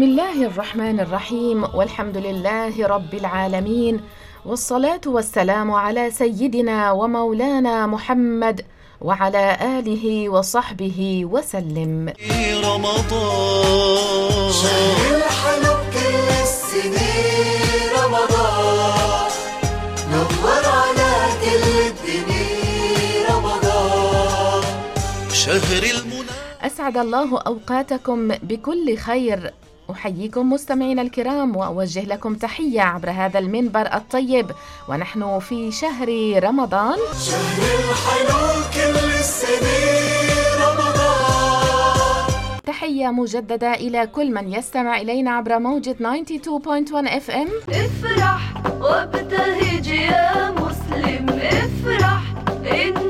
بسم الله الرحمن الرحيم والحمد لله رب العالمين والصلاة والسلام على سيدنا ومولانا محمد وعلى آله وصحبه وسلم. رمضان شهر الحلو كل السنين رمضان. نور على كل الدنيا رمضان شهر المنى أسعد الله أوقاتكم بكل خير. أحييكم مستمعينا الكرام وأوجه لكم تحية عبر هذا المنبر الطيب. ونحن في شهر رمضان. شهر الحلو كل السنين رمضان. تحية مجددة إلى كل من يستمع إلينا عبر موجة 92.1 إف إم. افرح وابتهج يا مسلم افرح إنه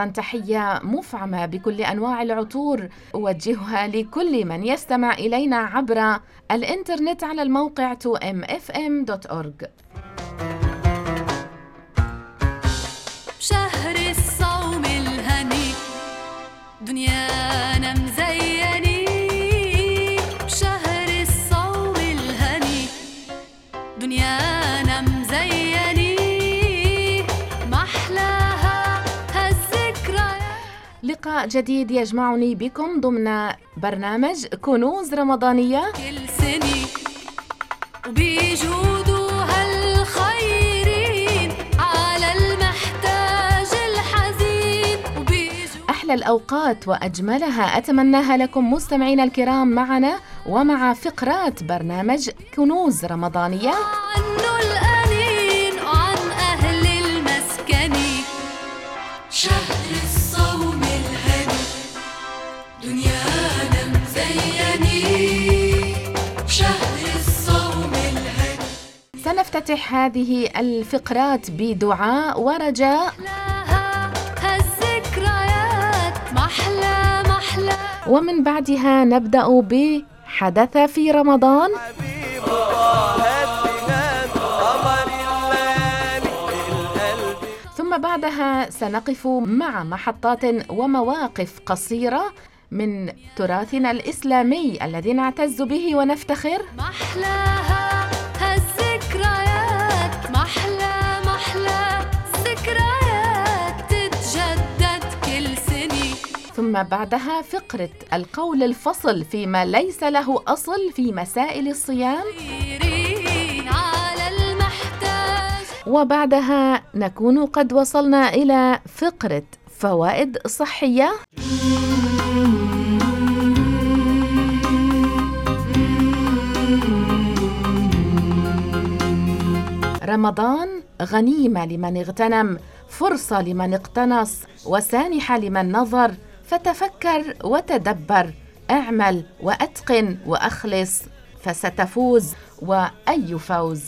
أيضا تحية مفعمة بكل أنواع العطور أوجهها لكل من يستمع إلينا عبر الإنترنت على الموقع 2mfm.org شهر الصوم الهني دنيانا لقاء جديد يجمعني بكم ضمن برنامج كنوز رمضانية. كل سنة وبيجودوا هالخيرين على المحتاج الحزين وبيجودوا أحلى الأوقات وأجملها أتمناها لكم مستمعينا الكرام معنا ومع فقرات برنامج كنوز رمضانية. سنفتتح هذه الفقرات بدعاء ورجاء. ومن بعدها نبدأ بحدث في رمضان. ثم بعدها سنقف مع محطات ومواقف قصيرة من تراثنا الإسلامي الذي نعتز به ونفتخر. محلاها ثم بعدها فقرة القول الفصل فيما ليس له أصل في مسائل الصيام. وبعدها نكون قد وصلنا إلى فقرة فوائد صحية. رمضان غنيمة لمن اغتنم فرصة لمن اقتنص وسانحة لمن نظر. فتفكر وتدبر اعمل واتقن واخلص فستفوز واي فوز.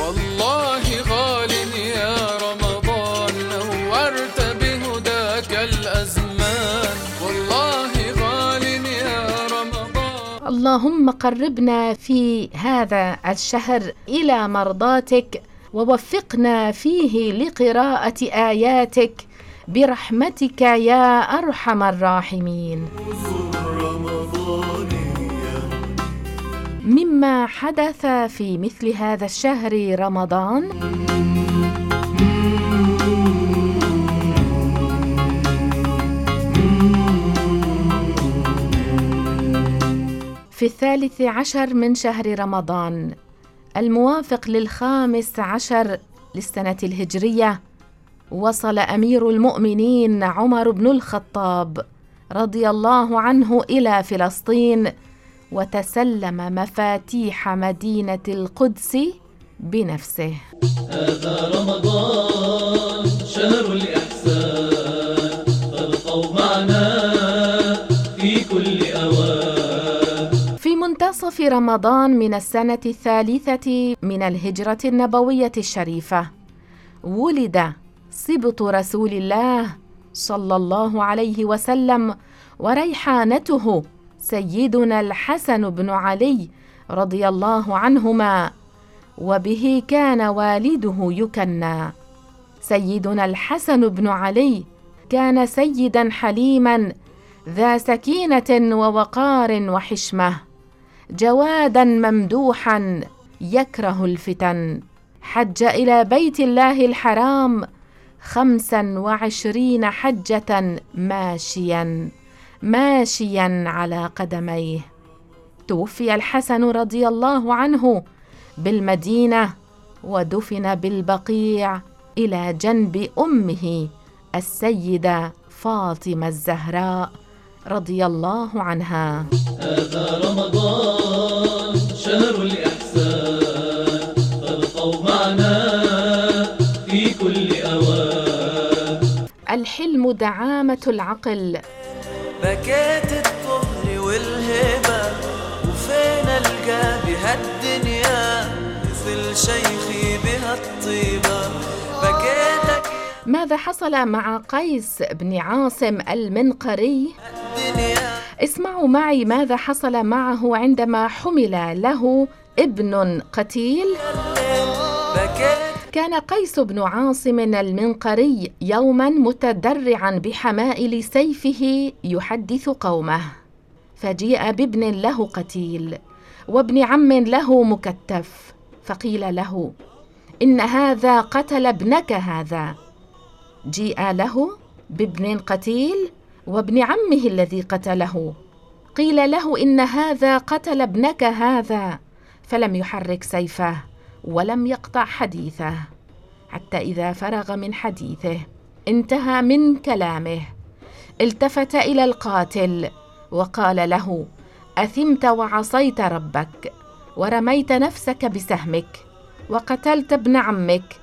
والله غال يا رمضان نورت بهداك الأزمان. والله غال يا رمضان. اللهم قربنا في هذا الشهر إلى مرضاتك ووفقنا فيه لقراءة آياتك برحمتك يا أرحم الراحمين. مما حدث في مثل هذا الشهر رمضان. في الثالث عشر من شهر رمضان الموافق للخامس عشر للسنة الهجرية وصل أمير المؤمنين عمر بن الخطاب رضي الله عنه إلى فلسطين وتسلم مفاتيح مدينة القدس بنفسه. رمضان شهر الإحسان. فابقوا معنا في كل أوان. في منتصف رمضان من السنة الثالثة من الهجرة النبوية الشريفة ولد سبط رسول الله صلى الله عليه وسلم وريحانته سيدنا الحسن بن علي رضي الله عنهما وبه كان والده يكنى. سيدنا الحسن بن علي كان سيدا حليما ذا سكينة ووقار وحشمة جوادا ممدوحا يكره الفتن. حج إلى بيت الله الحرام خمسا وعشرين حجة ماشيا ماشيا على قدميه. توفي الحسن رضي الله عنه بالمدينة ودفن بالبقيع إلى جنب أمه السيدة فاطمة الزهراء رضي الله عنها. هذا رمضان شهر الإحسان الحلم دعامة العقل. بكيت الطهر والهبة وفين ألقى بهالدنيا مثل شيخي بهالطيبة بكيتك ماذا حصل مع قيس بن عاصم المنقري؟ الدنيا. اسمعوا معي ماذا حصل معه عندما حمل له ابن قتيل. كان قيس بن عاصم المنقري يوما متدرعا بحمائل سيفه يحدث قومه. فجيء بابن له قتيل وابن عم له مكتف. فقيل له إن هذا قتل ابنك هذا. جيء له بابن قتيل وابن عمه الذي قتله. قيل له إن هذا قتل ابنك هذا. فلم يحرك سيفه. ولم يقطع حديثه حتى إذا فرغ من حديثه انتهى من كلامه. التفت إلى القاتل وقال له أثمت وعصيت ربك ورميت نفسك بسهمك وقتلت ابن عمك.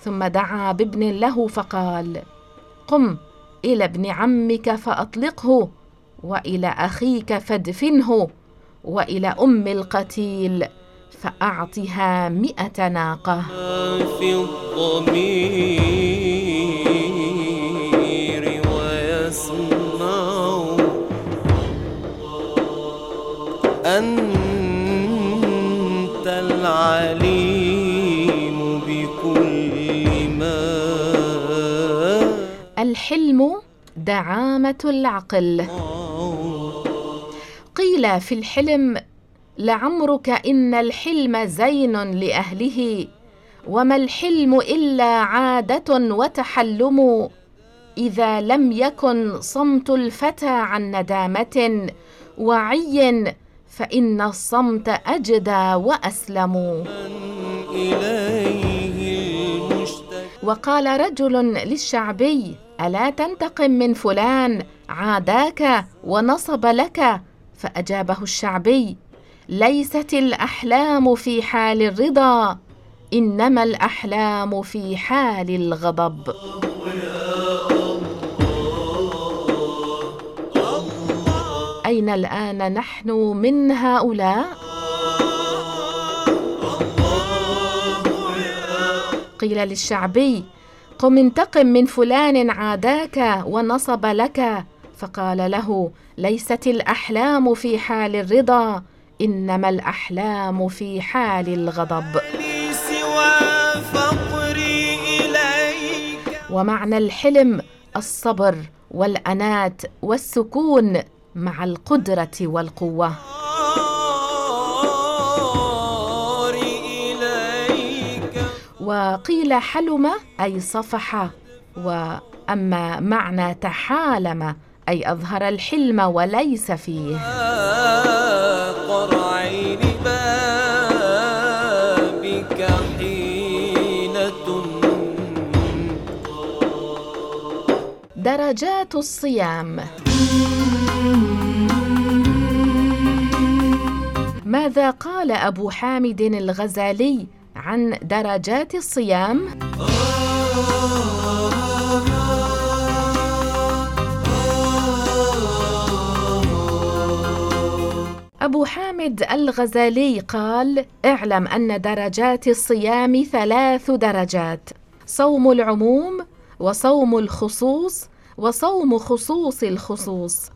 ثم دعا بابن له فقال قم إلى ابن عمك فأطلقه وإلى أخيك فادفنه وإلى أم القتيل. فأعطها مئة ناقة. في الضمير ويسمع أنت العليم بكل ما الحلم دعامة العقل. قيل في الحلم لعمرك إن الحلم زين لأهله وما الحلم إلا عادة وتحلم. إذا لم يكن صمت الفتى عن ندامة وعي فإن الصمت إليه المشتكى وقال رجل للشعبي ألا تنتقم من فلان عاداك ونصب لك. فأجابه الشعبي ليست الأحلام في حال الرضا إنما الأحلام في حال الغضب. أين الآن نحن من هؤلاء؟ قيل للشعبي قم انتقم من فلان عاداك ونصب لك. فقال له ليست الأحلام في حال الرضا إنما الأحلام في حال الغضب. ومعنى الحلم الصبر والأنات والسكون مع القدرة والقوة. وقيل حلم أي صفح. وأما معنى تحالم أي أظهر الحلم وليس فيه. درجات الصيام. ماذا قال أبو حامد الغزالي عن درجات الصيام؟ أبو حامد الغزالي قال اعلم أن درجات الصيام ثلاث درجات صوم العموم وصوم الخصوص وصوم خصوص الخصوص.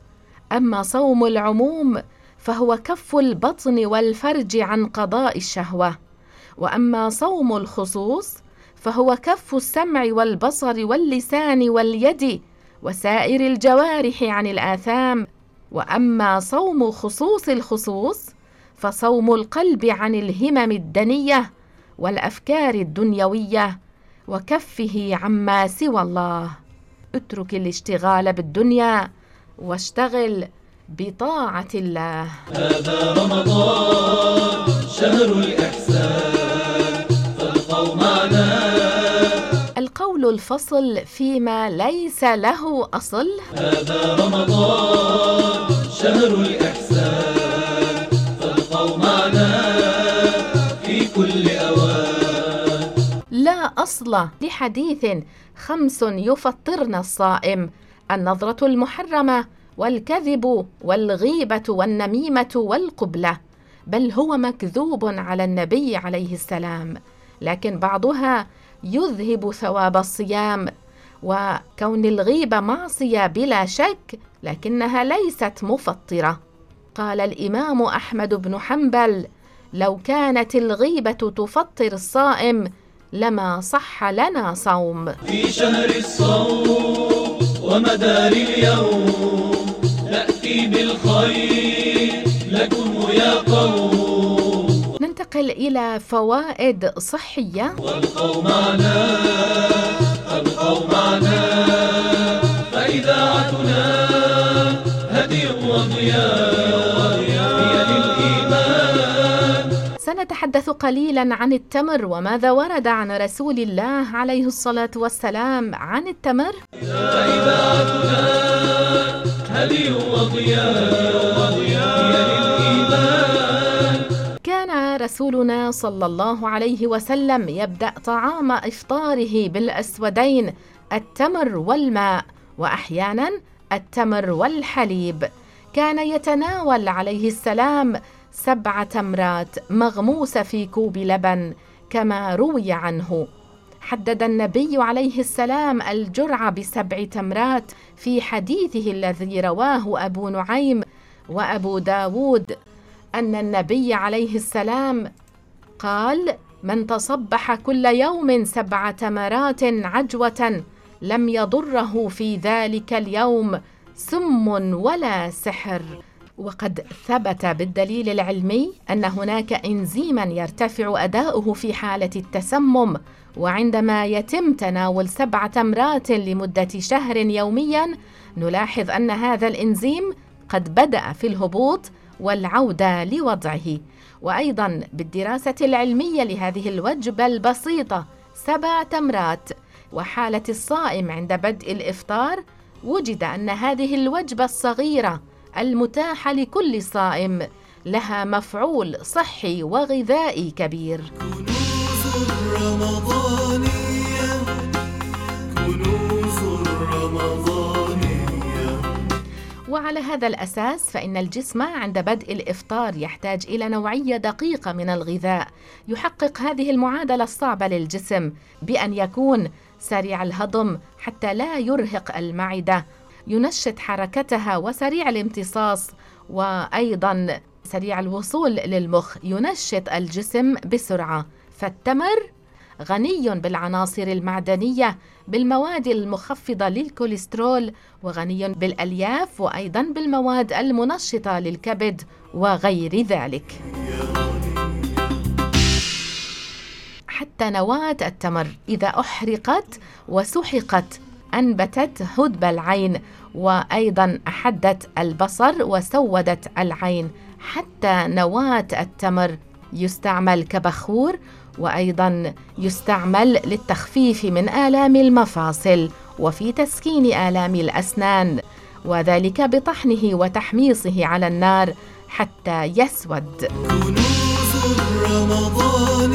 أما صوم العموم فهو كف البطن والفرج عن قضاء الشهوة. وأما صوم الخصوص فهو كف السمع والبصر واللسان واليد وسائر الجوارح عن الآثام. وأما صوم خصوص الخصوص فصوم القلب عن الهمم الدنية والأفكار الدنيوية وكفه عما سوى الله. اترك الاشتغال بالدنيا واشتغل بطاعة الله. هذا رمضان شهر الإحسان فابقوا معنا. القول الفصل فيما ليس له أصل. هذا رمضان شهر الإحسان. أصل لحديث خمس يفطرن الصائم النظرة المحرمة والكذب والغيبة والنميمة والقبلة بل هو مكذوب على النبي عليه السلام لكن بعضها يذهب ثواب الصيام وكون الغيبة معصية بلا شك لكنها ليست مفطرة. قال الإمام أحمد بن حنبل لو كانت الغيبة تفطر الصائم لما صح لنا صوم. في شهر الصوم ومدار اليوم نأتي بالخير لكم يا قوم. ننتقل إلى فوائد صحية. وابقوا معنا ابقوا معنا فإذاعتنا هدي وضياء سنتحدث قليلا عن التمر وماذا ورد عن رسول الله عليه الصلاة والسلام عن التمر؟ كان رسولنا صلى الله عليه وسلم يبدأ طعام إفطاره بالأسودين التمر والماء وأحيانا التمر والحليب. كان يتناول عليه السلام سبع تمرات مغموسة في كوب لبن كما روي عنه. حدد النبي عليه السلام الجرعة بسبع تمرات في حديثه الذي رواه أبو نعيم وأبو داود أن النبي عليه السلام قال من تصبح كل يوم سبع تمرات عجوة لم يضره في ذلك اليوم سم ولا سحر. وقد ثبت بالدليل العلمي أن هناك انزيما يرتفع أداؤه في حالة التسمم وعندما يتم تناول سبع تمرات لمدة شهر يوميا نلاحظ أن هذا الإنزيم قد بدأ في الهبوط والعودة لوضعه. وأيضا بالدراسة العلمية لهذه الوجبة البسيطة سبع تمرات وحالة الصائم عند بدء الإفطار وجد أن هذه الوجبة الصغيرة المتاحه لكل صائم لها مفعول صحي وغذائي كبير. كنوز الرمضانية كنوز الرمضانية وعلى هذا الأساس فإن الجسم عند بدء الإفطار يحتاج إلى نوعية دقيقة من الغذاء يحقق هذه المعادلة الصعبة للجسم بأن يكون سريع الهضم حتى لا يرهق المعدة. ينشط حركتها وسريع الامتصاص وأيضا سريع الوصول للمخ. ينشط الجسم بسرعة. فالتمر غني بالعناصر المعدنية بالمواد المخفضة للكوليسترول وغني بالألياف وأيضا بالمواد المنشطة للكبد وغير ذلك. حتى نواة التمر إذا أحرقت وسحقت أنبتت هدب العين وأيضا أحدت البصر وسودت العين حتى نواة التمر. يستعمل كبخور وأيضا يستعمل للتخفيف من آلام المفاصل وفي تسكين آلام الأسنان وذلك بطحنه وتحميصه على النار حتى يسود. كنوز الرمضانية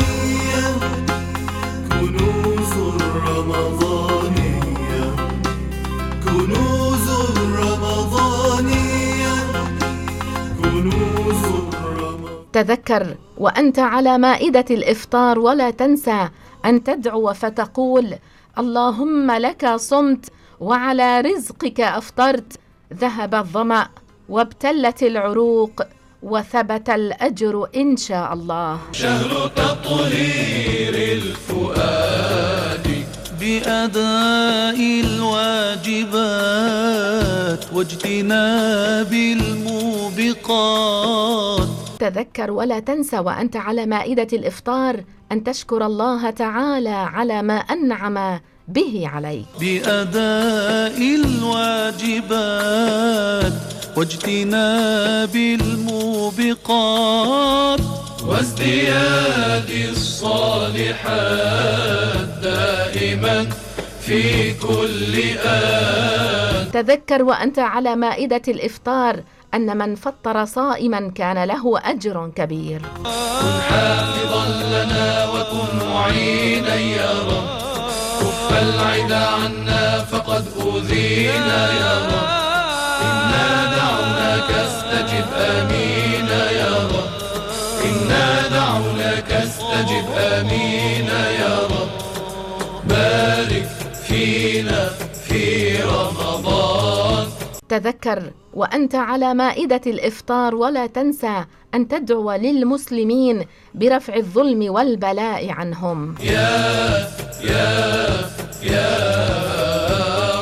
كنوز الرمضانية. تذكر وأنت على مائدة الإفطار ولا تنسى أن تدعو فتقول اللهم لك صمت وعلى رزقك أفطرت. ذهب الظمأ وابتلت العروق وثبت الأجر إن شاء الله. شهر تطهير الفؤاد بأداء الواجبات واجتناب الموبقات تذكر ولا تنسى وأنت على مائدة الإفطار أن تشكر الله تعالى على ما أنعم به عليك. بأداء الواجبات واجتناب الموبقات وازدياد الصالحات دائما في كل آن. تذكر وأنت على مائدة الإفطار أن من فطر صائما كان له أجر كبير. كن حافظا لنا وكن معينا يا رب. كف العدا عنا فقد أوذينا يا رب. إنا دعوناك استجب آمين يا رب. إنا دعوناك استجب آمين يا رب. تذكر وأنت على مائدة الإفطار ولا تنسى أن تدعو للمسلمين برفع الظلم والبلاء عنهم. يا يا يا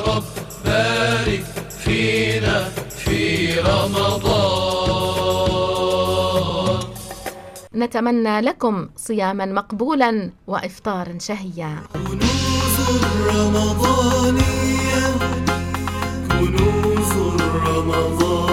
رب بارك فينا في رمضان نتمنى لكم صياما مقبولا وإفطارا شهيا. كنوز الرمضانية كنوز الرمضانية